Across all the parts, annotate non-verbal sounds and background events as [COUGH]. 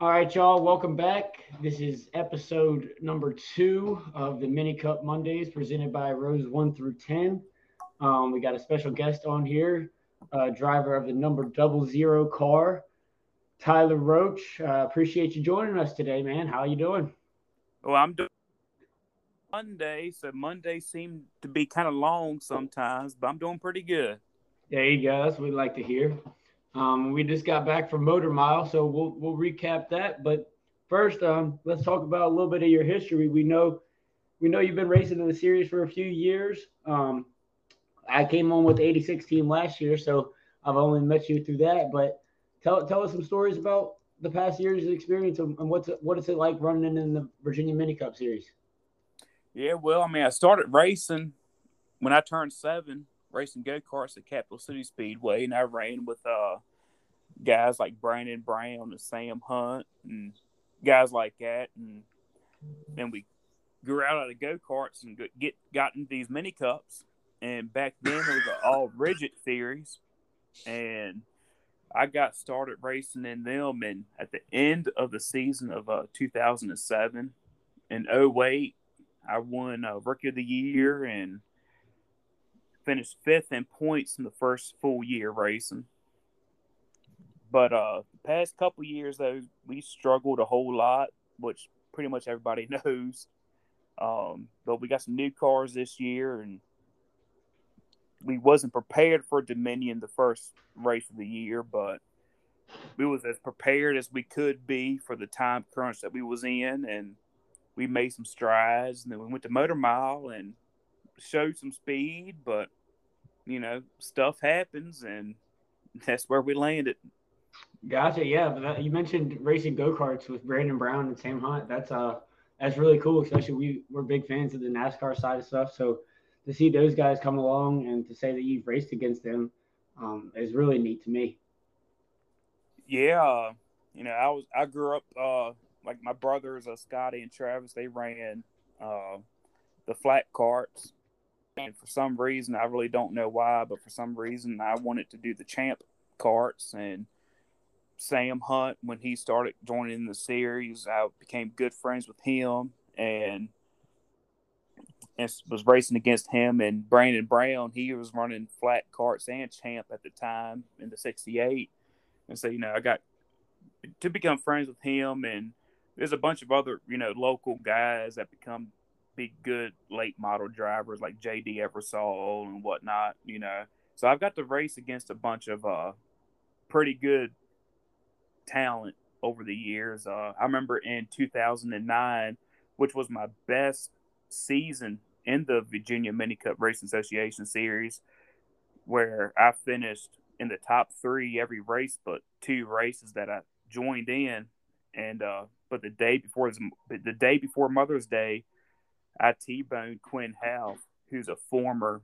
All right, y'all, welcome back. This is episode number two of the Mini Cup Mondays presented by Rows 1 through 10. Um, we got a special guest on here, uh, driver of the number double zero car, Tyler Roach. Uh, appreciate you joining us today, man. How are you doing? Well, I'm doing Monday, so Monday seem to be kind of long sometimes, but I'm doing pretty good. There you go. That's what we like to hear. Um, we just got back from Motor Mile, so we'll we'll recap that. But first, um, let's talk about a little bit of your history. We know we know you've been racing in the series for a few years. Um, I came on with 86 team last year, so I've only met you through that. But tell tell us some stories about the past year's of experience and what's what is it like running in the Virginia Mini Cup series. Yeah, well, I mean, I started racing when I turned seven racing go karts at Capital City Speedway, and I ran with uh, guys like Brandon Brown and Sam Hunt and guys like that, and then we grew out of the go karts and get got into these mini cups. And back then it was all rigid series, and I got started racing in them. And at the end of the season of uh, 2007, and 08, I won uh, Rookie of the Year and finished fifth in points in the first full year racing. But uh, past couple years, though, we struggled a whole lot, which pretty much everybody [LAUGHS] knows. Um, but we got some new cars this year, and we wasn't prepared for Dominion the first race of the year, but we was as prepared as we could be for the time crunch that we was in, and we made some strides. And then we went to Motor Mile and showed some speed, but you know, stuff happens, and [LAUGHS] that's where we landed. Gotcha. Yeah, but that, you mentioned racing go karts with Brandon Brown and Sam Hunt. That's uh, that's really cool. Especially we we're big fans of the NASCAR side of stuff. So to see those guys come along and to say that you've raced against them um, is really neat to me. Yeah, you know, I was I grew up uh, like my brothers, uh, Scotty and Travis. They ran uh, the flat karts and for some reason, I really don't know why, but for some reason, I wanted to do the champ karts. And Sam Hunt, when he started joining the series, I became good friends with him and, was racing against him. And Brandon Brown, he was running flat karts and champ at the time in the 68. And so, you know, I got to become friends with him. And there's a bunch of other, you know, local guys that become be good late model drivers like JD Eversole and whatnot, you know. So I've got to race against a bunch of uh, pretty good talent over the years. Uh, I remember in 2009, which was my best season in the Virginia Mini Cup Racing Association series, where I finished in the top three every race but two races that I joined in. And uh, but the day before the day before Mother's Day, I T-boned Quin Houff, who's a former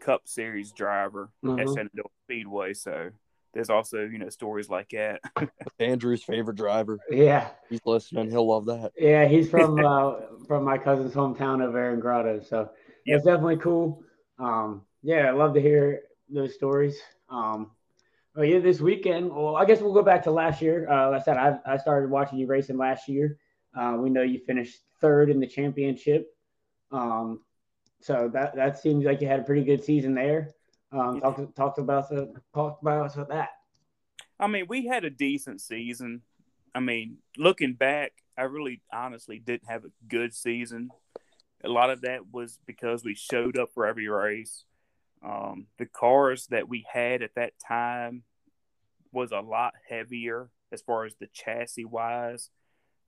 Cup Series driver mm-hmm. at Shenandoah Speedway. So there's also you know stories like that. [LAUGHS] Andrew's favorite driver. Yeah, he's listening. He'll love that. Yeah, he's [LAUGHS] from uh, from my cousin's hometown of Aaron Grotto. So yep. it's definitely cool. Um, yeah, I love to hear those stories. Um, well, yeah, this weekend. Well, I guess we'll go back to last year. Uh, like I said, I, I started watching you racing last year. Uh, we know you finished third in the championship. Um, so that that seems like you had a pretty good season there. Um, talk talk about the talk about that. I mean, we had a decent season. I mean, looking back, I really honestly didn't have a good season. A lot of that was because we showed up for every race. Um, the cars that we had at that time was a lot heavier as far as the chassis wise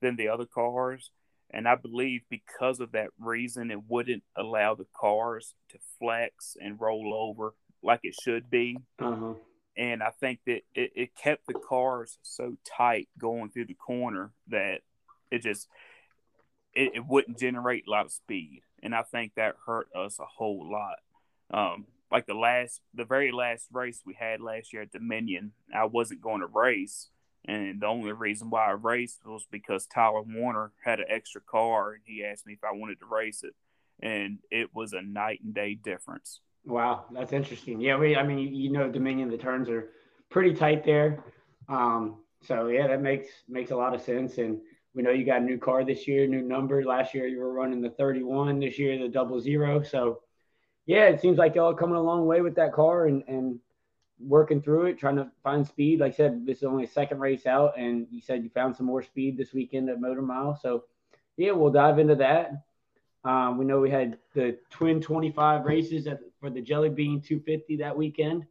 than the other cars. And I believe because of that reason, it wouldn't allow the cars to flex and roll over like it should be. Uh-huh. And I think that it, it kept the cars so tight going through the corner that it just it, it wouldn't generate a lot of speed. And I think that hurt us a whole lot. Um, like the last, the very last race we had last year at Dominion, I wasn't going to race and the only reason why I raced was because Tyler Warner had an extra car and he asked me if I wanted to race it. And it was a night and day difference. Wow, that's interesting. Yeah, we I mean you know Dominion the turns are pretty tight there. Um, So yeah, that makes makes a lot of sense. And we know you got a new car this year, new number. Last year you were running the 31. This year the double zero. So yeah, it seems like y'all coming a long way with that car and and working through it, trying to find speed. Like I said, this is only a second race out, and you said you found some more speed this weekend at Motor Mile. So yeah, we'll dive into that. Um, we know we had the twin 25 races at, for the Jelly Bean 250 that weekend.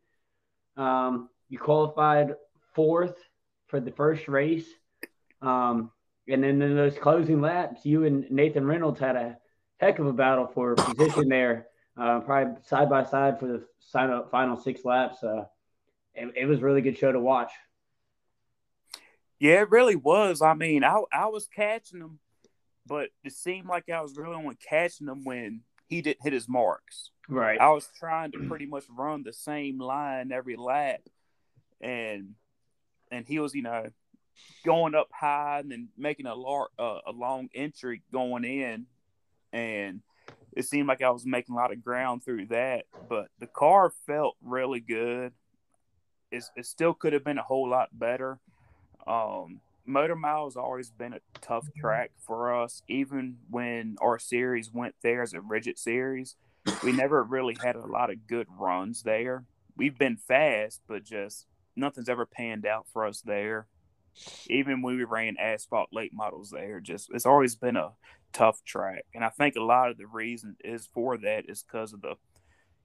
Um, you qualified fourth for the first race. Um, and then in those closing laps, you and Nathan Reynolds had a heck of a battle for position there, uh, probably side by side for the final six laps. Uh, it, it, was a really good show to watch. Yeah, it really was. I mean, I, I was catching them, but it seemed like I was really only catching them when he didn't hit his marks. Right. I was trying to pretty much run the same line every lap, and and he was, you know, going up high and then making a, lar- uh, a long entry going in, and it seemed like I was making a lot of ground through that. But the car felt really good. It's, it still could have been a whole lot better. Um, Motor Mile has always been a tough mm-hmm. track for us. Even when our series went there as a rigid series, we never really had a lot of good runs there. We've been fast, but just nothing's ever panned out for us there. Even when we ran asphalt late models there, just it's always been a tough track. And I think a lot of the reason is for that is because of the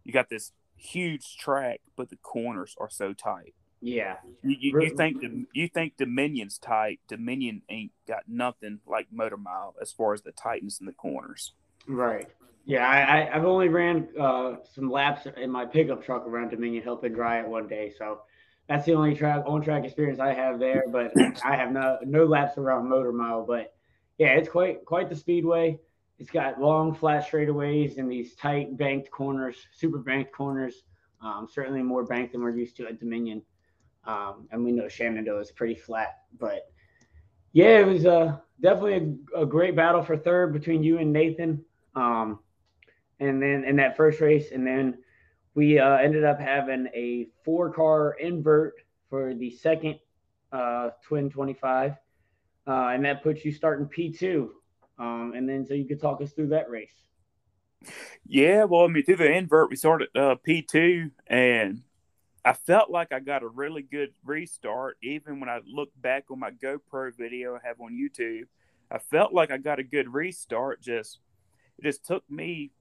you got this huge track, but the corners are so tight. Yeah, you, you, you think you think Dominion's tight. Dominion ain't got nothing like Motor Mile as far as the tightness in the corners. Right. Yeah, I, I've only ran uh, some laps in my pickup truck around Dominion, helping dry it one day. So that's the only track on track experience I have there. But I have no no laps around Motor Mile. But yeah, it's quite quite the speedway. It's got long flat straightaways and these tight banked corners, super banked corners. Um, certainly more banked than we're used to at Dominion. Um, and we know Shenandoah is pretty flat, but yeah, it was uh, definitely a, a, great battle for third between you and Nathan. Um, and then in that first race, and then we uh, ended up having a four car invert for the second uh, twin 25. Uh, and that puts you starting P2. Um, and then so you could talk us through that race. Yeah, well, I mean, through the invert, we started uh, P2, and I felt like I got a really good restart. Even when I look back on my GoPro video I have on YouTube, I felt like I got a good restart. Just it just took me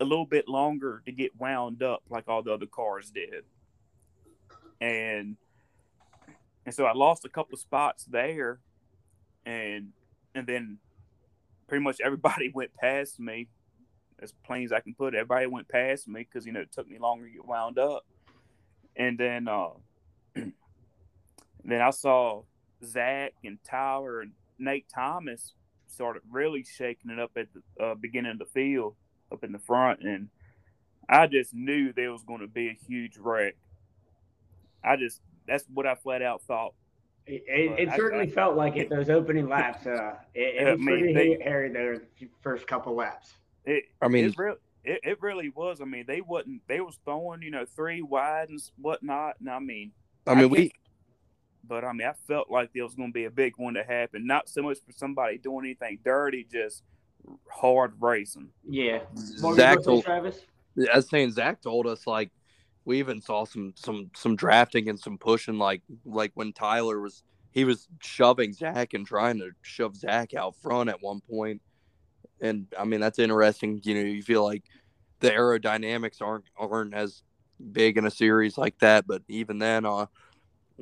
a little bit longer to get wound up like all the other cars did. And and so I lost a couple of spots there and and then pretty much everybody [LAUGHS] went past me as plain as I can put it. Everybody went past me because you know it took me longer to get wound up. And then uh [CLEARS THROAT] then I saw Zach and Tyler and Nate Thomas started really shaking it up at the uh, beginning of the field up in the front, and I just knew there was going to be a huge wreck. I just that's what I flat out thought. It, it, it certainly I, felt like it those opening laps. Uh, [LAUGHS] it, it was pretty they, hairy those first couple laps. It, I mean, it really, it, it really was. I mean, they wasn't. They was throwing, you know, three wide and whatnot. And I mean, I mean, I we. But I mean, I felt like there was going to be a big one to happen. Not so much for somebody doing anything dirty, just hard racing. Yeah. Zach told Travis. I was saying Zach told us like we even saw some some some drafting and some pushing like like when Tyler was he was shoving Zach and trying to shove Zach out front at one point. And I mean that's interesting. You know, you feel like the aerodynamics aren't aren't as big in a series like that, but even then, uh,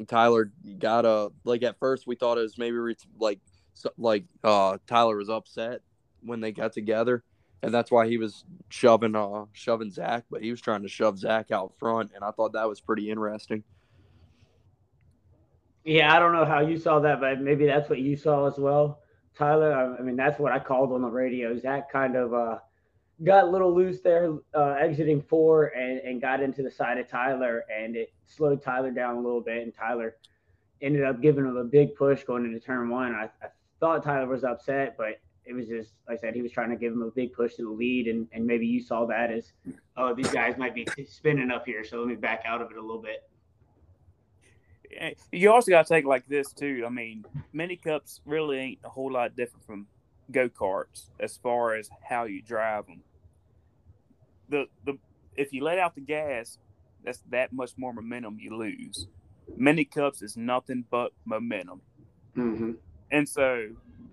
Tyler got a like at first we thought it was maybe like so, like uh Tyler was upset when they got together, and that's why he was shoving uh shoving Zach, but he was trying to shove Zach out front, and I thought that was pretty interesting. Yeah, I don't know how you saw that, but maybe that's what you saw as well, Tyler. I mean, that's what I called on the radio. Zach kind of uh, got a little loose there, uh, exiting four, and, and got into the side of Tyler, and it slowed Tyler down a little bit, and Tyler ended up giving him a big push going into turn one. I, I thought Tyler was upset, but it was just like I said, he was trying to give him a big push to the lead, and and maybe you saw that as, oh, these guys might be spinning up here, so let me back out of it a little bit. You also got to take like this too. I mean, mini cups really ain't a whole lot different from go karts as far as how you drive them. The the if you let out the gas, that's that much more momentum you lose. Mini cups is nothing but momentum, mm-hmm. and so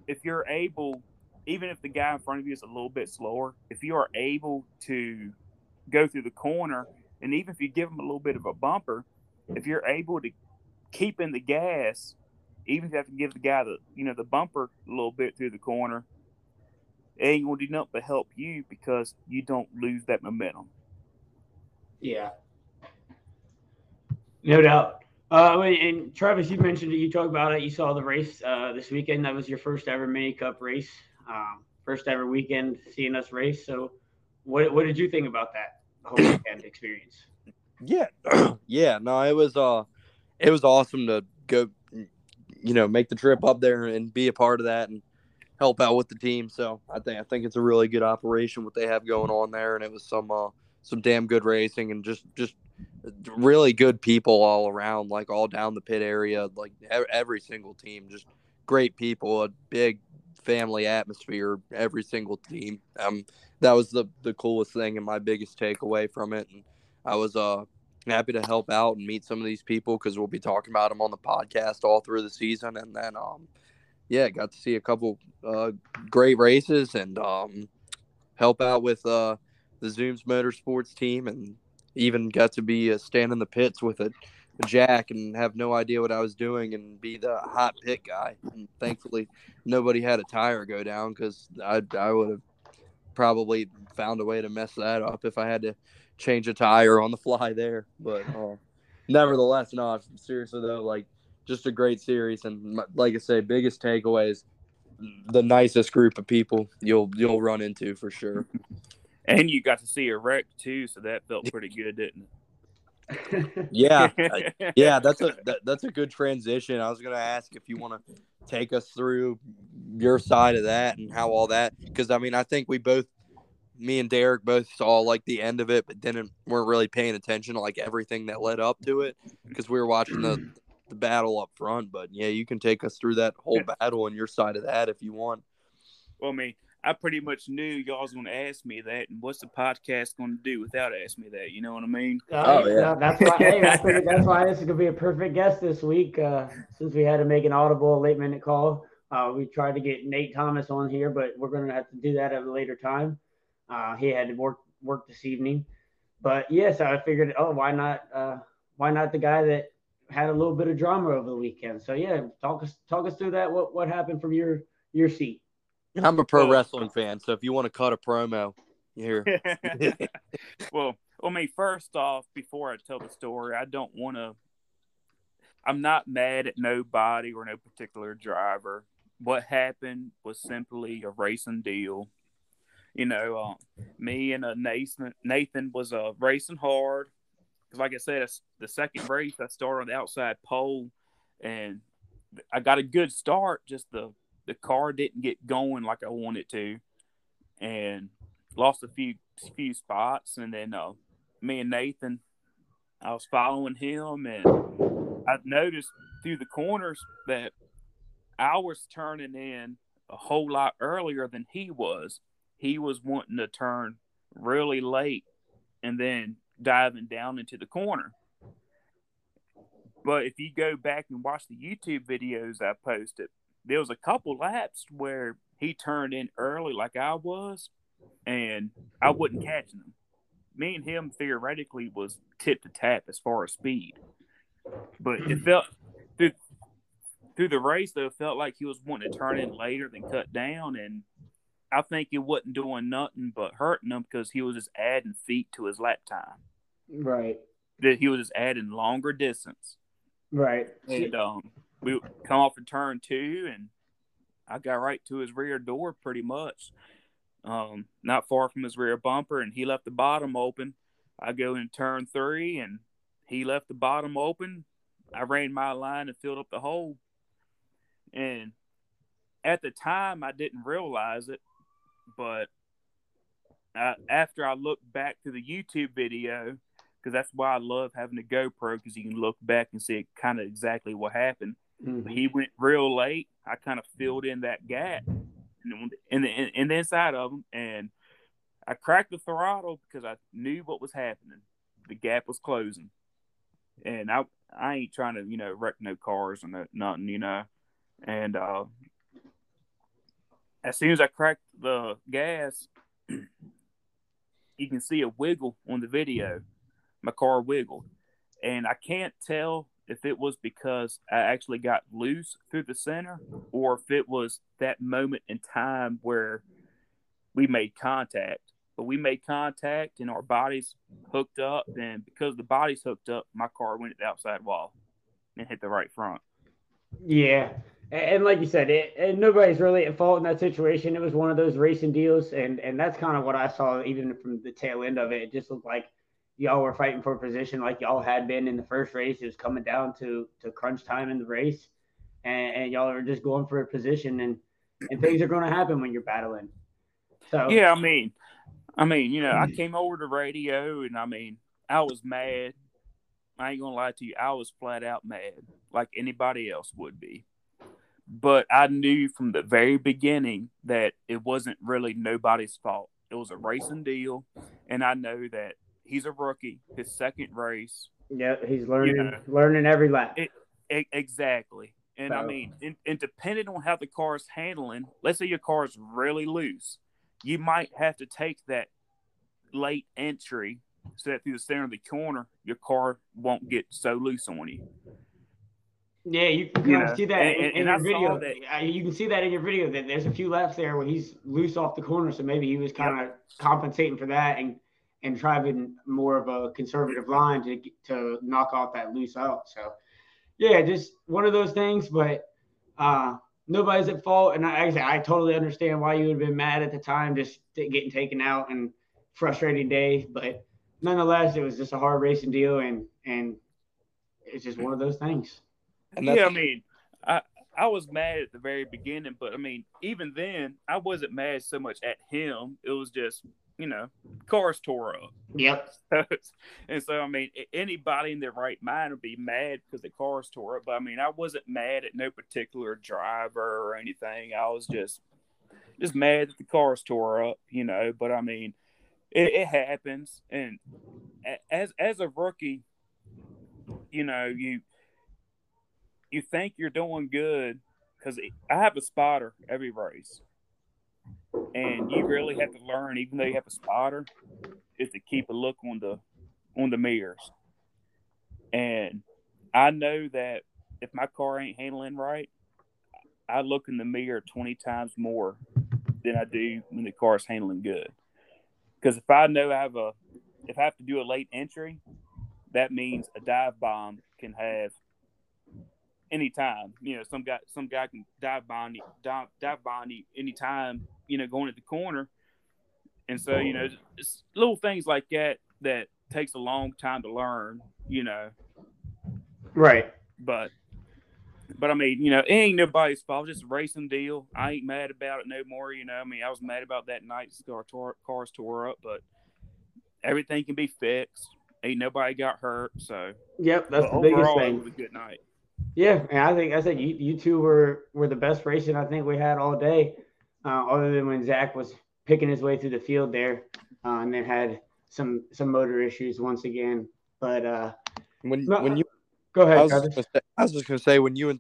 if you're able, even if the guy in front of you is a little bit slower, if you are able to go through the corner, and even if you give him a little bit of a bumper, if you're able to keep in the gas, even if you have to give the guy the you know the bumper a little bit through the corner, it ain't gonna do nothing but help you because you don't lose that momentum. Yeah, no doubt. Uh, and Travis, you mentioned it. You talked about it. You saw the race uh, this weekend. That was your first ever mini cup race, um, first ever weekend seeing us race. So, what what did you think about that whole weekend experience? Yeah, [CLEARS THROAT] yeah. No, it was uh, it was awesome to go, you know, make the trip up there and be a part of that and help out with the team. So I think I think it's a really good operation what they have going on there, and it was some uh, some damn good racing and just just really good people all around, like all down the pit area, like every single team, just great people, a big family atmosphere, every single team. Um, that was the the coolest thing and my biggest takeaway from it. And I was uh happy to help out and meet some of these people because we'll be talking about them on the podcast all through the season. And then um, yeah, got to see a couple uh great races and um help out with uh the Zooms Motorsports team and even got to be uh, stand in the pits with a, a, jack and have no idea what I was doing and be the hot pit guy. And thankfully, nobody had a tire go down because I I would have probably found a way to mess that up if I had to change a tire on the fly there. But uh, [LAUGHS] nevertheless, no, seriously though, like just a great series and like I say, biggest takeaways the nicest group of people you'll you'll run into for sure. [LAUGHS] And you got to see a wreck too, so that felt pretty good, didn't it? yeah, [LAUGHS] yeah, that's a that, that's a good transition. I was gonna ask if you want to take us through your side of that and how all that, because I mean, I think we both, me and Derek, both saw like the end of it, but didn't weren't really paying attention to like everything that led up to it because we were watching the [CLEARS THROAT] the battle up front. But yeah, you can take us through that whole battle and your side of that if you want. Well, I mean, I pretty much knew y'all was going to ask me that, and what's the podcast going to do without asking me that? You know what I mean? Uh, oh yeah, that's why. hey, that's, that's why this is going to be a perfect guest this week. Uh, since we had to make an audible late minute call, uh, we tried to get Nate Thomas on here, but we're going to have to do that at a later time. Uh, he had to work work this evening, but yes, I figured, oh, why not? Uh, why not the guy that had a little bit of drama over the weekend? So yeah, talk us talk us through that. What what happened from your your seat? I'm a pro wrestling fan, so if you want to cut a promo, here. [LAUGHS] [LAUGHS] well, I mean, first off, before I tell the story, I don't want to. I'm not mad at nobody or no particular driver. What happened was simply a racing deal. You know, uh, me and uh, Nathan Nathan was uh, racing hard because, like I said, the second race I started on the outside pole, and I got a good start. Just the the car didn't get going like I wanted to, and lost a few few spots. And then uh, me and Nathan, I was following him, and I noticed through the corners that I was turning in a whole lot earlier than he was. He was wanting to turn really late and then diving down into the corner. But if you go back and watch the YouTube videos I posted, there was a couple laps where he turned in early like I was, and I wasn't catching him. Me and him theoretically was tip to tap as far as speed, but it [CLEARS THROAT] felt through through the race though, it felt like he was wanting to turn in later than cut down, and I think it wasn't doing nothing but hurting him because he was just adding feet to his lap time. Right. That he was just adding longer distance. Right. And um, we come off of turn two, and I got right to his rear door pretty much, um, not far from his rear bumper, and he left the bottom open. I go in turn three, and he left the bottom open. I ran my line and filled up the hole. And at the time, I didn't realize it, but I, after I looked back to the YouTube video, because that's why I love having a GoPro because you can look back and see kind of exactly what happened. Mm-hmm. He went real late. I kind of filled in that gap in the, in the, in the inside of him, and I cracked the throttle because I knew what was happening. The gap was closing, and I I ain't trying to you know wreck no cars or no, nothing, you know. And uh, as soon as I cracked the gas, you can see a wiggle on the video. My car wiggled, and I can't tell if it was because I actually got loose through the center or if it was that moment in time where we made contact. But we made contact and our bodies hooked up, and because the bodies hooked up, my car went at the outside wall and hit the right front. Yeah, and like you said, it, and nobody's really at fault in that situation. It was one of those racing deals, and and that's kind of what I saw even from the tail end of it. It just looked like y'all were fighting for position, like y'all had been in the first race. It was coming down to to crunch time in the race, and, and y'all are just going for a position, and and things are going to happen when you're battling. So yeah, I mean, I mean, you know, I mm. came over to radio, and I mean, I was mad. I ain't gonna lie to you, I was flat out mad, like anybody else would be but I knew from the very beginning that it wasn't really nobody's fault. It was a racing deal, and I know that he's a rookie, his second race. Yeah, he's learning, you know, learning every lap. It, it, exactly, and so. I mean, and, and depending on how the car is handling, let's say your car is really loose, you might have to take that late entry so that through the center of the corner, your car won't get so loose on you. Yeah, you can kind of see that and, in, in your video. That, you can see that in your video that there's a few laps there where he's loose off the corner, so maybe he was kind of compensating for that and and driving more of a conservative line to to knock off that loose out. So, yeah, just one of those things. But uh, nobody's at fault, and I, I, I totally understand why you would have been mad at the time, just getting taken out and frustrating day. But nonetheless, it was just a hard racing deal, and and it's just one of those things. Yeah, I mean, I I was mad at the very beginning, but I mean, even then, I wasn't mad so much at him. It was just, you know, cars tore up. Yep. [LAUGHS] and so, I mean, anybody in their right mind would be mad because the cars tore up. But I mean, I wasn't mad at no particular driver or anything. I was just, just mad that the cars tore up, you know. But I mean, it, it happens, and as as a rookie, you know, you you think you're doing good because I have a spotter every race, and you really have to learn, even though you have a spotter, is to keep a look on the on the mirrors. And I know that if my car ain't handling right, I look in the mirror twenty times more than I do when the car's handling good. Because if I know I have a if I have to do a late entry, that means a dive bomb can have anytime. You know, some guy some guy can dive bomb dive, dive bomb anytime. You know, going at the corner, and so you know, it's little things like that that takes a long time to learn. You know, right? But but I mean, you know, it ain't nobody's fault. Just a racing deal. I ain't mad about it no more. You know, I mean, I was mad about that night. Our cars tore up, but everything can be fixed. Ain't nobody got hurt. So yep, that's the biggest thing. It was a good night. Yeah, and I think I said you, you two were were the best racing I think we had all day, uh, other than when Zach was picking his way through the field there, uh, and then had some some motor issues once again. But uh, when no, when you go ahead, I was, just say, I was just gonna say when you and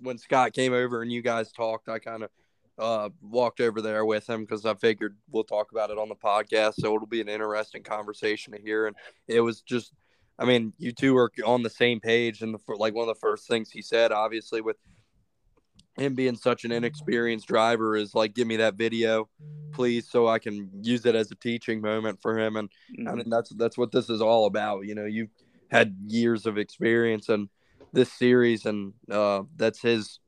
when Scott came over and you guys talked, I kind of uh, walked over there with him because I figured we'll talk about it on the podcast, so it'll be an interesting conversation to hear. And it was just I mean, you two are on the same page, and the like one of the first things he said, obviously, with him being such an inexperienced driver, is like, "Give me that video, please, so I can use it as a teaching moment for him." And mm-hmm. I mean, that's that's what this is all about. You know, you've had years of experience and this series, and uh, that's his,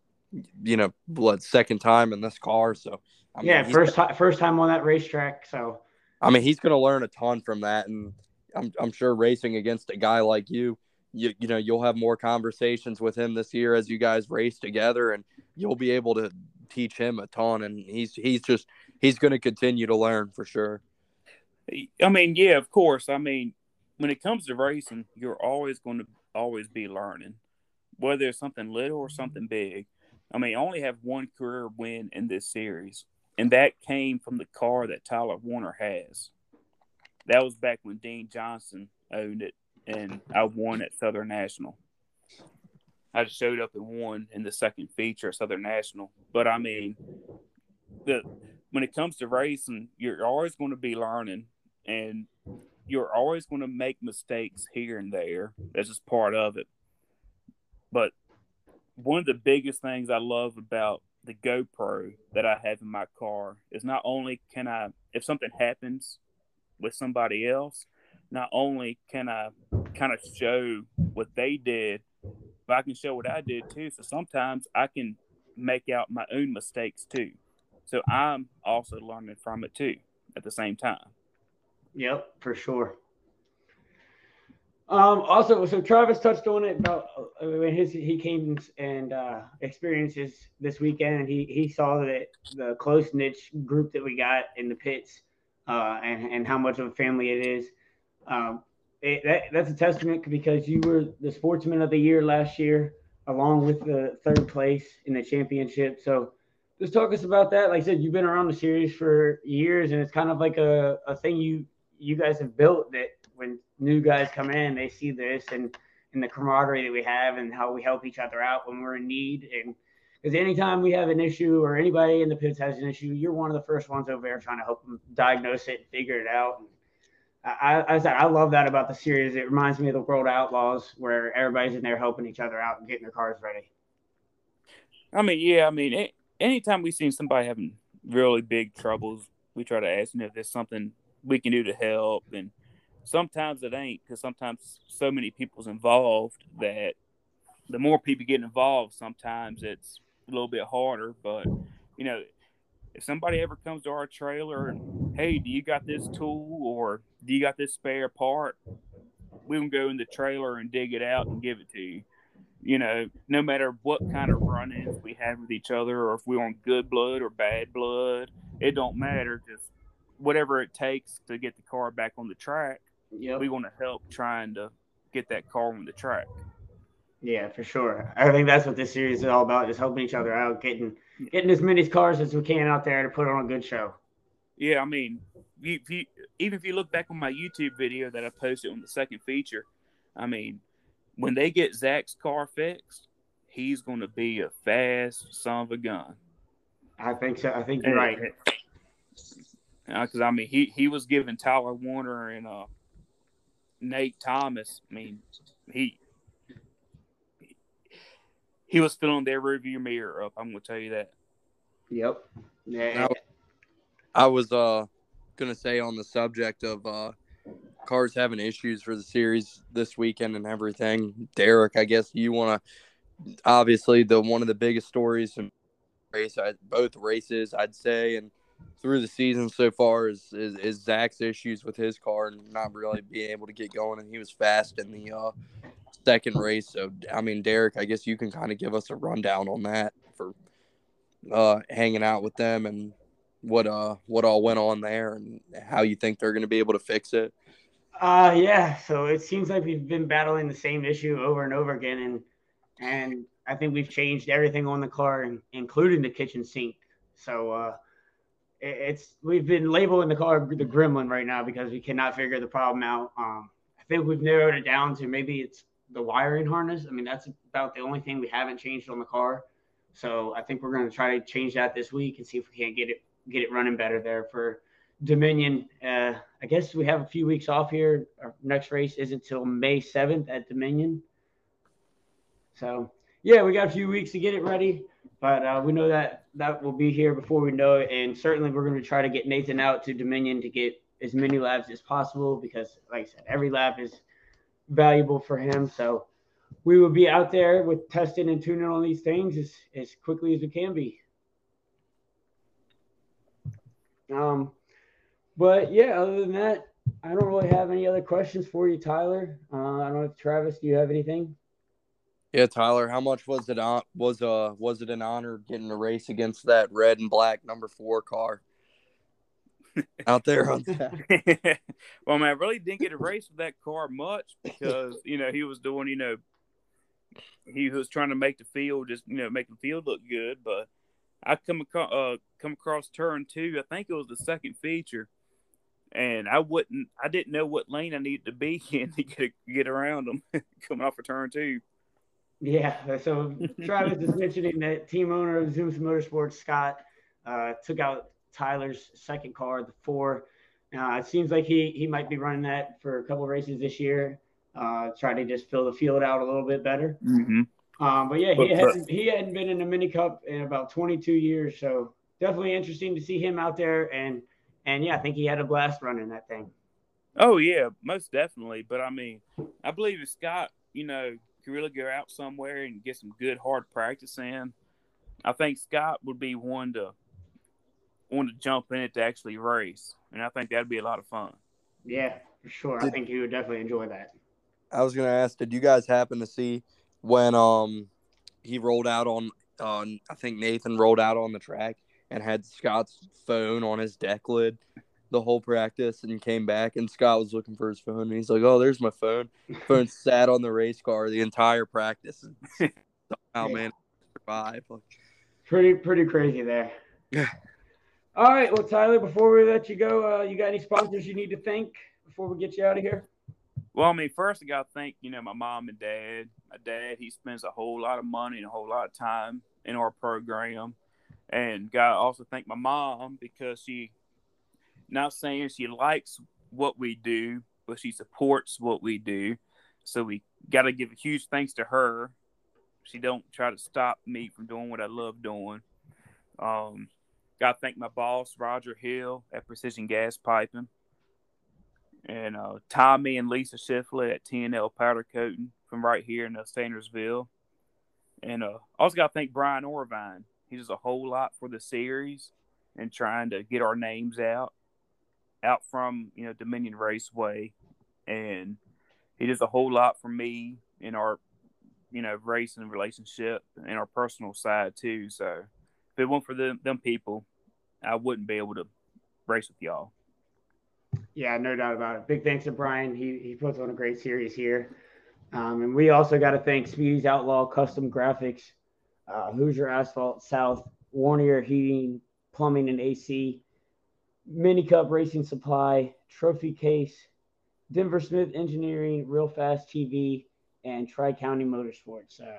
you know, what second time in this car. So I mean, yeah, first time first time on that racetrack. So I mean, he's going to learn a ton from that, and I'm, I'm sure racing against a guy like you, you, you know, you'll have more conversations with him this year as you guys race together, and you'll be able to teach him a ton. And he's he's just he's going to continue to learn for sure. I mean, yeah, of course. I mean, when it comes to racing, you're always going to always be learning, whether it's something little or something big. I mean, I only have one career win in this series, and that came from the car that Tyler Warner has. That was back when Dean Johnson owned it, and I won at Southern National. I just showed up and won in the second feature at Southern National. But I mean, the when it comes to racing, you're always going to be learning, and you're always going to make mistakes here and there. That's just part of it. But one of the biggest things I love about the GoPro that I have in my car is not only can I, if something happens with somebody else, not only can I kind of show what they did, but I can show what I did too. So sometimes I can make out my own mistakes too. So I'm also learning from it too at the same time. Yep, for sure. Um, also, so Travis touched on it about uh, when his he came and uh, experiences this weekend, he he saw that the close niche group that we got in the pits, uh, and and how much of a family it is. Um, it, that, that's a testament because you were the sportsman of the year last year, along with the third place in the championship. So just talk us about that. Like I said, you've been around the series for years, and it's kind of like a, a thing you you guys have built that when new guys come in, they see this and and the camaraderie that we have and how we help each other out when we're in need. And because anytime we have an issue or anybody in the pits has an issue, you're one of the first ones over there trying to help them diagnose it, and figure it out. And I, I, I love that about the series. It reminds me of the World Outlaws, where everybody's in there helping each other out and getting their cars ready. I mean, yeah, I mean, anytime we've seen somebody having really big troubles, we try to ask them if there's something we can do to help. And sometimes it ain't because sometimes so many people's involved that the more people get involved, sometimes it's a little bit harder. But you know, if somebody ever comes to our trailer and hey, do you got this tool or do you got this spare part? We can go in the trailer and dig it out and give it to you. You know, no matter what kind of run-ins we have with each other, or if we're on good blood or bad blood, it don't matter. Just whatever it takes to get the car back on the track, yep. we want to help trying to get that car on the track. Yeah, for sure. I think that's what this series is all about: just helping each other out, getting getting as many cars as we can out there to put on a good show. Yeah, I mean, if you, even if you look back on my YouTube video that I posted on the second feature, I mean, when they get Zach's car fixed, he's going to be a fast son of a gun. I think so. I think you're and, right because uh, I mean he he was giving Tyler Warner and uh, Nate Thomas. I mean he he was filling their review mirror up. I'm gonna tell you that. Yep. Yeah. I, I was uh gonna say on the subject of uh cars having issues for the series this weekend and everything. Derek, I guess you want to obviously the one of the biggest stories in race both races I'd say and through the season so far is, is, is Zach's issues with his car and not really being able to get going. And he was fast in the uh, second race. So, I mean, Derek, I guess you can kind of give us a rundown on that for uh, hanging out with them and what uh what all went on there and how you think they're going to be able to fix it. Uh, yeah. So it seems like we've been battling the same issue over and over again, and and I think we've changed everything on the car, including the kitchen sink. So uh, it's we've been labeling the car the gremlin right now because we cannot figure the problem out. Um, I think we've narrowed it down to maybe it's the wiring harness. I mean, that's about the only thing we haven't changed on the car. So I think we're going to try to change that this week and see if we can't get it get it running better there for Dominion. Uh, I guess we have a few weeks off here. Our next race isn't until May 7th at Dominion. So yeah, we got a few weeks to get it ready. But uh, we know that that will be here before we know it, and certainly we're going to try to get Nathan out to Dominion to get as many laps as possible because, like I said, every lap is valuable for him. So we will be out there with testing and tuning on these things as, as quickly as we can be. Um, but yeah, other than that, I don't really have any other questions for you, Tyler. Uh, I don't know if Travis, do you have anything? Yeah, Tyler, how much was it on was uh was it an honor getting a race against that red and black number four car? [LAUGHS] out there on that. [LAUGHS] well, man, I really didn't get a race with that car much because you know he was doing, you know, he was trying to make the field just you know make the field look good. But I come across uh, come across turn two. I think it was the second feature, and I wouldn't, I didn't know what lane I needed to be [LAUGHS] in to get get around them coming off of turn two. Yeah, so Travis is mentioning that team owner of Zooms Motorsports, Scott, uh, took out Tyler's second car, the four. Uh, it seems like he he might be running that for a couple races this year. Uh, try to just fill the field out a little bit better. Mm-hmm. Um, but yeah, he hadn't, he hadn't been in a mini cup in about 22 years, so definitely interesting to see him out there. And and yeah, I think he had a blast running that thing. Oh yeah, most definitely. But I mean, I believe if Scott, you know, could really go out somewhere and get some good hard practice in, I think Scott would be one to want to jump in it to actually race, and I think that'd be a lot of fun. Yeah, for sure. Did, I think he would definitely enjoy that. I was gonna ask, did you guys happen to see when um he rolled out on on I think Nathan rolled out on the track and had Scott's phone on his deck lid the whole practice and came back and Scott was looking for his phone and he's like, Oh, there's my phone. [LAUGHS] Phone sat on the race car the entire practice and [LAUGHS] somehow yeah. man survive. Pretty pretty crazy there. [LAUGHS] All right. Well, Tyler, before we let you go, uh, you got any sponsors you need to thank before we get you out of here? Well, I mean, first I got to thank, you know, my mom and dad. My dad, he spends a whole lot of money and a whole lot of time in our program. And got also thank my mom because she, not saying she likes what we do, but she supports what we do. So we got to give a huge thanks to her. She don't try to stop me from doing what I love doing. Um, got to thank my boss, Roger Hill at Precision Gas Piping and uh, Tommy and Lisa Shifley at TNL Powder Coating from right here in uh, Sandersville. And uh, also got to thank Brian Orvine. He does a whole lot for the series and trying to get our names out, out from you know Dominion Raceway, and he does a whole lot for me in our you know racing relationship and our personal side too. So if it weren't for them, them people, I wouldn't be able to race with y'all. Yeah, no doubt about it. Big thanks to Brian. He he puts on a great series here. Um, and we also got to thank Speedy's Outlaw Custom Graphics, uh, Hoosier Asphalt South, Warnier Heating, Plumbing and AC, Mini Cup Racing Supply, Trophy Case, Denver Smith Engineering, Real Fast TV, and Tri County Motorsports. Uh,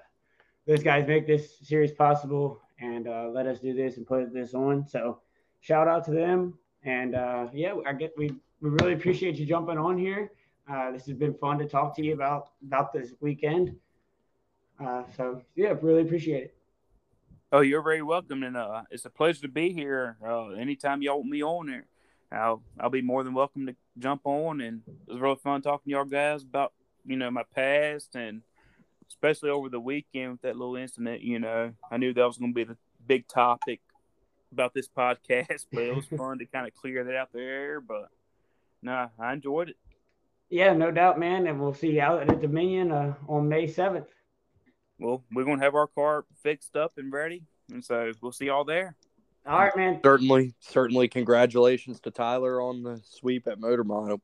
those guys make this series possible and uh, let us do this and put this on. So shout out to them. And uh, yeah, I get we we really appreciate you jumping on here. Uh, this has been fun to talk to you about about this weekend. Uh, so yeah, really appreciate it. Oh, you're very welcome, and uh, it's a pleasure to be here. Uh, anytime y'all want me on there, I'll I'll be more than welcome to jump on. And it was really fun talking to y'all guys about you know my past and especially over the weekend with that little incident. You know, I knew that was going to be the big topic about this podcast, but it was [LAUGHS] fun to kind of clear that out there. But no, I enjoyed it. Yeah, no doubt, man. And we'll see you out at the Dominion uh, on May 7th. Well, we're going to have our car fixed up and ready. And so we'll see y'all there. All right, man. Certainly, certainly. Congratulations to Tyler on the sweep at Motor Mile.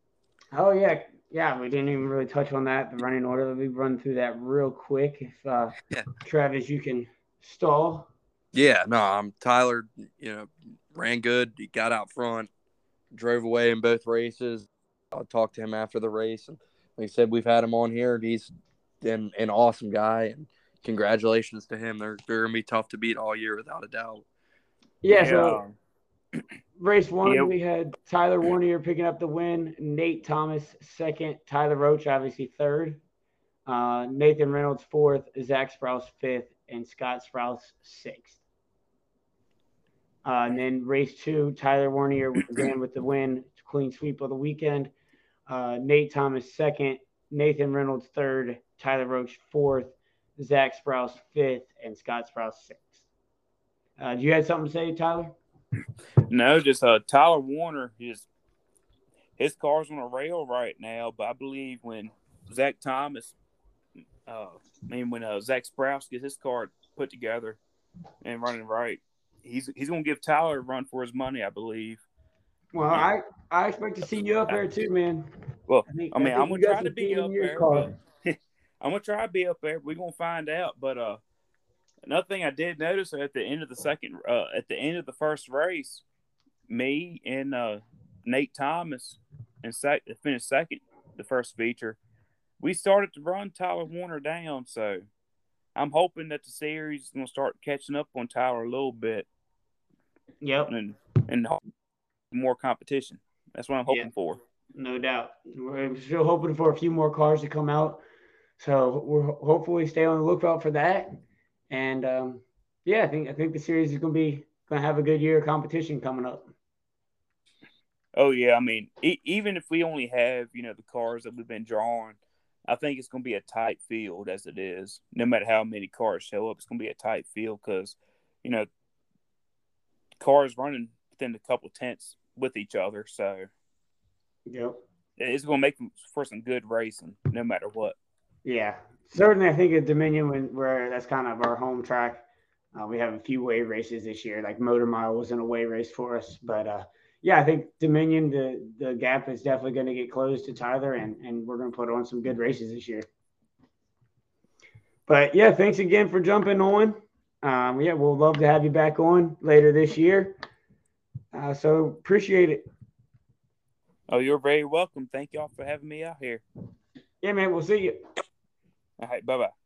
Oh, yeah. Yeah, we didn't even really touch on that, the running order. Let me run through that real quick. If uh, yeah. Travis, you can stall. Yeah, no, I'm Tyler, you know, ran good. He got out front, drove away in both races. I talked to him after the race, and like I said, we've had him on here. He's an, an awesome guy, and congratulations to him. They're they're gonna be tough to beat all year without a doubt. Yeah. So [CLEARS THROAT] race one, yep. we had Tyler Warnier picking up the win, Nate Thomas second, Tyler Roach obviously third, uh, Nathan Reynolds fourth, Zach Sprouse fifth, and Scott Sprouse sixth. Uh, and then race two, Tyler Warnier again with the win, clean sweep of the weekend. Uh, Nate Thomas second, Nathan Reynolds third, Tyler Roach fourth, Zach Sprouse fifth, and Scott Sprouse sixth. Uh, do you have something to say, Tyler? No, just uh, Tyler Warner. His his car's on a rail right now, but I believe when Zach Thomas, uh, I mean when uh, Zach Sprouse gets his car put together and running right, he's he's gonna give Tyler a run for his money, I believe. Well, I I expect to see you up there too, man. Well, I, think, I mean, I am gonna try to be up there. [LAUGHS] I'm gonna try to be up there. We're gonna find out. But uh, another thing I did notice at the end of the second, uh, at the end of the first race, me and uh, Nate Thomas and sec- finished second the first feature. We started to run Tyler Warner down, so I'm hoping that the series is gonna start catching up on Tyler a little bit. Yep, and and more competition. That's what I'm hoping yeah, for. No doubt. We're still hoping for a few more cars to come out. So we're hopefully stay on the lookout for that. And um, yeah, I think I think the series is going to be going to have a good year of competition coming up. Oh yeah, I mean, e- even if we only have you know the cars that we've been drawing, I think it's going to be a tight field as it is. No matter how many cars show up, it's going to be a tight field because you know cars running within a couple tenths with each other. So, yep, it's going to make for some good racing, no matter what. Yeah, certainly. I think at Dominion, when where that's kind of our home track, uh, we have a few wave races this year. Like Motor Mile was an away race for us, but uh, yeah, I think Dominion, the the gap is definitely going to get closed to Tyler, and and we're going to put on some good races this year. But yeah, thanks again for jumping on. Um, yeah, we'll love to have you back on later this year. Uh, so appreciate it. Oh, you're very welcome. Thank y'all for having me out here. Yeah, man. We'll see you. All right. Bye bye.